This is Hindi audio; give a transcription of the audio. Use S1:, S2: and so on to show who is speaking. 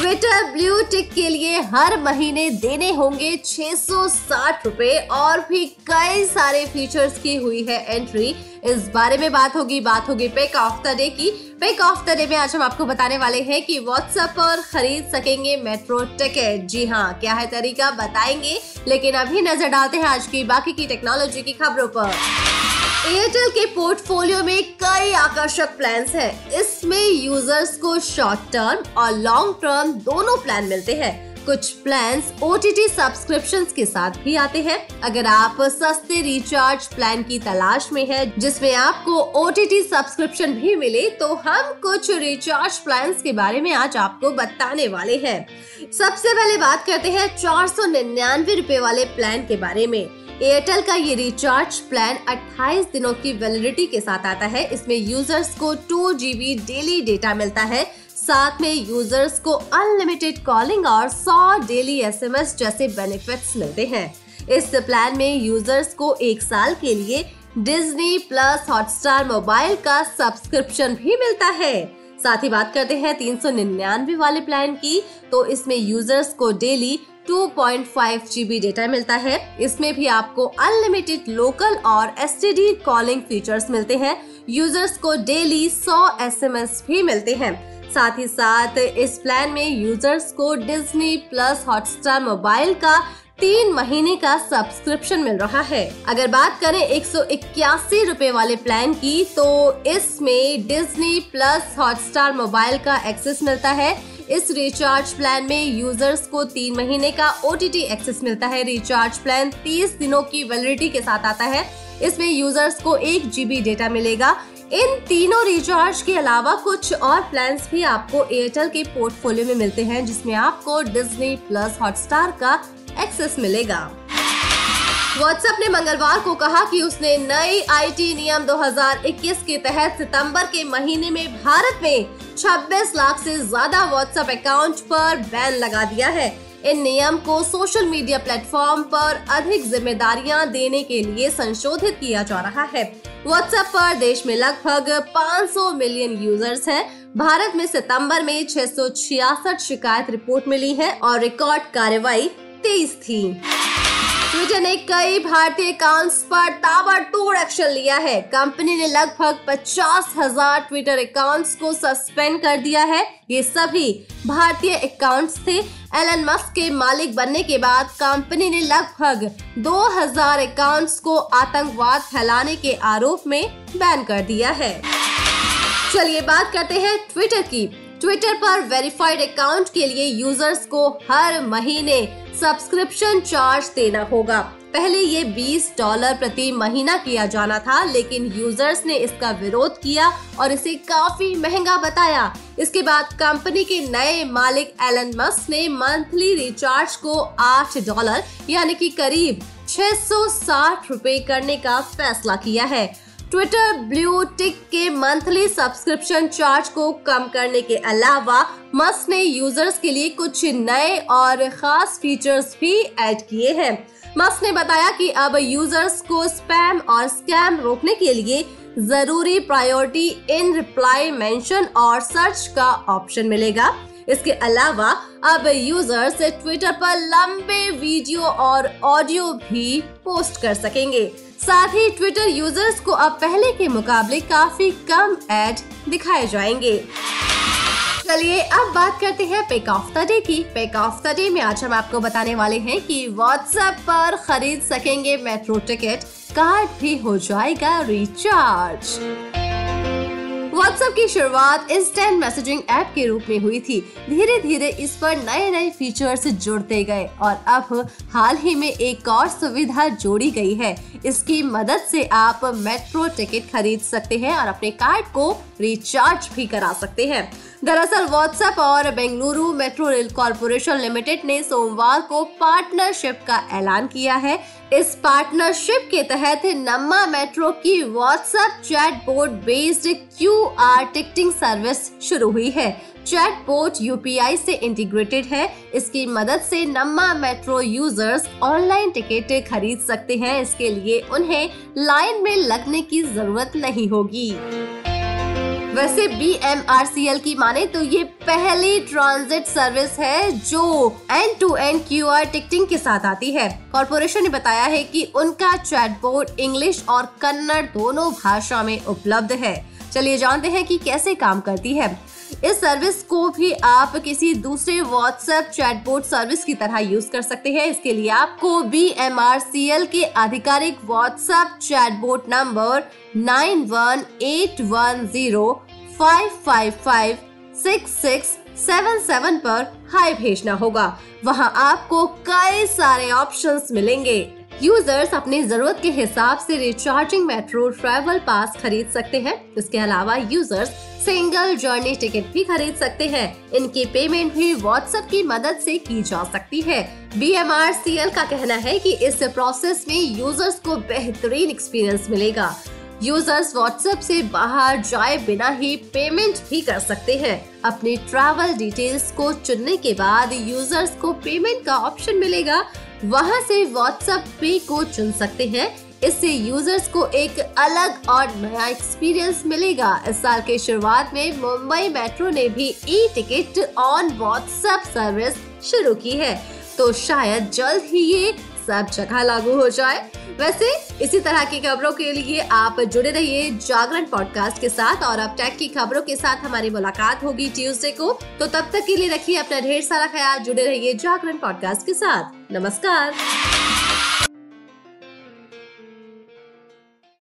S1: ट्विटर ब्लू टिक के लिए हर महीने देने होंगे छह सौ साठ रुपए और भी कई सारे फीचर्स की हुई है एंट्री इस बारे में बात होगी बात होगी पेक ऑफ़ द डे की। पेक ऑफ़ द डे में आज हम आपको बताने वाले हैं कि व्हाट्सएप पर खरीद सकेंगे मेट्रो टिकट जी हाँ क्या है तरीका बताएँगे, लेकिन अभी नज़र डालते हैं आज की बाकी की टेक्नोलॉजी की खबरों पर। एयरटेल के पोर्टफोलियो में कई आकर्षक प्लान हैं। इसमें यूज़र्स को शॉर्ट टर्म और लॉन्ग टर्म दोनों प्लान मिलते हैं। कुछ plan O T T subscription के साथ भी आते हैं। अगर आप सस्ते रिचार्ज प्लान की तलाश में है, जिसमें आपको ओ टी टी सब्सक्रिप्शन भी मिले तो हम कुछ रिचार्ज प्लान के बारे में आज आपको बताने वाले हैं। सबसे पहले बात करते हैं चार सौ निन्यानवे रूपए वाले प्लान के बारे में। एयरटेल का ये रिचार्ज प्लान 28 दिनों की वैलिडिटी के साथ आता है। इसमें यूज़र्स को टू जीबी डेली डेटा मिलता है। साथ में यूज़र्स को अनलिमिटेड कॉलिंग और 100 डेली एसएमएस जैसे बेनिफिट्स मिलते हैं। इस प्लान में यूज़र्स को एक साल के लिए डिज्नी प्लस हॉटस्टार मोबाइल का सब्सक्रिप्शन भी मिलता है। साथ ही बात करते हैं तीन सौ निन्यानवे वाले प्लान की। तो इसमें यूज़र्स को डेली 2.5 जीबी डेटा मिलता है। इसमें भी आपको अनलिमिटेड लोकल और एसटीडी कॉलिंग फीचर्स मिलते हैं। यूज़र्स को डेली 100 एसएमएस भी मिलते हैं। साथ ही साथ इस प्लान में यूज़र्स को डिज्नी प्लस हॉटस्टार मोबाइल का तीन महीने का सब्सक्रिप्शन मिल रहा है। अगर बात करें एक सौ रूपए वाले प्लान की तो इसमें डिज्नी प्लस हॉटस्टार मोबाइल का एक्सेस मिलता है। इस रिचार्ज प्लान में यूज़र्स को तीन महीने का ओटीटी एक्सेस मिलता है। रिचार्ज प्लान तीस दिनों की वैलिडिटी के साथ आता है। इसमें यूज़र्स को एक जीबी डेटा मिलेगा। इन तीनों रिचार्ज के अलावा कुछ और प्लान भी आपको एयरटेल के पोर्टफोलियो में मिलते हैं, जिसमें आपको डिज्नी प्लस हॉटस्टार का एक्सेस मिलेगा। व्हाट्सएप ने मंगलवार को कहा कि उसने नई आईटी नियम 2021 के तहत सितंबर के महीने में भारत में 26 लाख से ज़्यादा व्हाट्सएप अकाउंट पर बैन लगा दिया है। इन नियम को सोशल मीडिया प्लेटफॉर्म पर अधिक जिम्मेदारियाँ देने के लिए संशोधित किया जा रहा है। व्हाट्सएप पर देश में लगभग 500 मिलियन यूज़र्स हैं। भारत में सितंबर में छह सौ छियासठ शिकायत रिपोर्ट मिली है और रिकॉर्ड कार्रवाई तेईस थी। ट्विटर ने कई भारतीय अकाउंट्स पर ताबड़तोड़ एक्शन लिया है। कंपनी ने लगभग पचास हज़ार ट्विटर अकाउंट्स को सस्पेंड कर दिया है। ये सभी भारतीय अकाउंट्स थे। एलन मस्क के मालिक बनने के बाद कंपनी ने लगभग 2000 अकाउंट्स को आतंकवाद फैलाने के आरोप में बैन कर दिया है। चलिए बात करते हैं ट्विटर की। ट्विटर पर वेरीफाइड अकाउंट के लिए यूज़र्स को हर महीने सब्सक्रिप्शन चार्ज देना होगा। पहले ये 20 डॉलर प्रति महीना किया जाना था, लेकिन यूज़र्स ने इसका विरोध किया और इसे काफ़ी महँगा बताया। इसके बाद कंपनी के नए मालिक एलन मस्क ने मंथली रिचार्ज को 8 डॉलर यानी कि करीब 660 रुपए करने का फैसला किया है। ट्विटर ब्लू टिक के मंथली सब्सक्रिप्शन चार्ज को कम करने के अलावा मस्क ने यूज़र्स के लिए कुछ नए और खास फीचर्स भी ऐड किए हैं। मस्क ने बताया कि अब यूज़र्स को स्पैम और स्कैम रोकने के लिए ज़रूरी प्रायोरिटी इन रिप्लाई मेंशन और सर्च का ऑप्शन मिलेगा। इसके अलावा, अब यूज़र्स ट्विटर पर लंबे वीडियो और ऑडियो भी पोस्ट कर सकेंगे। साथ ही ट्विटर यूज़र्स को अब पहले के मुकाबले काफ़ी कम एड दिखाए जाएँगे। चलिए, अब बात करते हैं पेक ऑफ़ द डे की। पेक ऑफ़ द डे में आज हम आपको बताने वाले हैं कि व्हाट्सएप पर खरीद सकेंगे मेट्रो टिकट कार्ड भी हो जाएगा रिचार्ज व्हाट्सएप की शुरुआत इंस्टेंट मैसेजिंग ऐप के रूप में हुई थी। धीरे धीरे इस पर नए नए फीचर्स जुड़ते गए और अब हाल ही में एक और सुविधा जोड़ी गई है। इसकी मदद से आप मेट्रो टिकट खरीद सकते हैं और अपने कार्ड को रिचार्ज भी करा सकते हैं। दरअसल व्हाट्सएप और Bengaluru metro rail corporation limited ने सोमवार को पार्टनरशिप का ऐलान किया है। इस पार्टनरशिप के तहत नम्मा मेट्रो की WhatsApp chatbot based Q R ticketing service शुरू हुई है। चैट बोर्ड यूपीआई से इंटीग्रेटेड है। इसकी मदद से Namma metro users online ticket खरीद सकते हैं। इसके लिए उन्हें लाइन में लगने की ज़रूरत नहीं होगी। वैसे B M R C L की माने तो ये पहली ट्रांजिट सर्विस है जो end to end Q R ticketing के साथ आती है। कॉरपोरेशन ने बताया है कि उनका चैटबोर्ड इंग्लिश और कन्नड़ दोनों भाषा में उपलब्ध है। चलिए जानते हैं कि कैसे काम करती है। इस सर्विस को भी आप किसी दूसरे व्हाट्सएप चैटबोट सर्विस की तरह यूज़ कर सकते हैं। इसके लिए आपको B M R C L के आधिकारिक WhatsApp chatbot number nine one eight one zero five five five six six seven seven पर हाई भेजना होगा। वहाँ आपको कई सारे ऑप्शंस मिलेंगे। यूज़र्स अपनी ज़रूरत के हिसाब से रिचार्जिंग मेट्रो ट्रैवल पास खरीद सकते हैं। इसके अलावा यूज़र्स सिंगल जर्नी टिकट भी खरीद सकते हैं। इनकी पेमेंट भी व्हाट्सएप की मदद से की जा सकती है। B M R C L का कहना है कि इस प्रोसेस में यूज़र्स को बेहतरीन एक्सपीरियंस मिलेगा। यूज़र्स व्हाट्सएप से बाहर जाए बिना ही पेमेंट भी कर सकते हैं। अपने ट्रैवल डिटेल्स को चुनने के बाद यूज़र्स को पेमेंट का ऑप्शन मिलेगा। वहाँ से व्हाट्सएप पे को चुन सकते हैं। इससे यूज़र्स को एक अलग और नया एक्सपीरियंस मिलेगा। इस साल के शुरुआत में मुंबई मेट्रो ने भी e ticket on WhatsApp service शुरू की है। तो शायद जल्द ही ये सब जगह लागू हो जाए। वैसे, इसी तरह की खबरों के लिए आप जुड़े रहिए जागरण पॉडकास्ट के साथ और अब टैक की खबरों के साथ हमारी मुलाकात होगी ट्यूसडे को। तो तब तक के लिए रखिए अपना ढेर सारा ख्याल, जुड़े रहिए जागरण पॉडकास्ट के साथ। नमस्कार।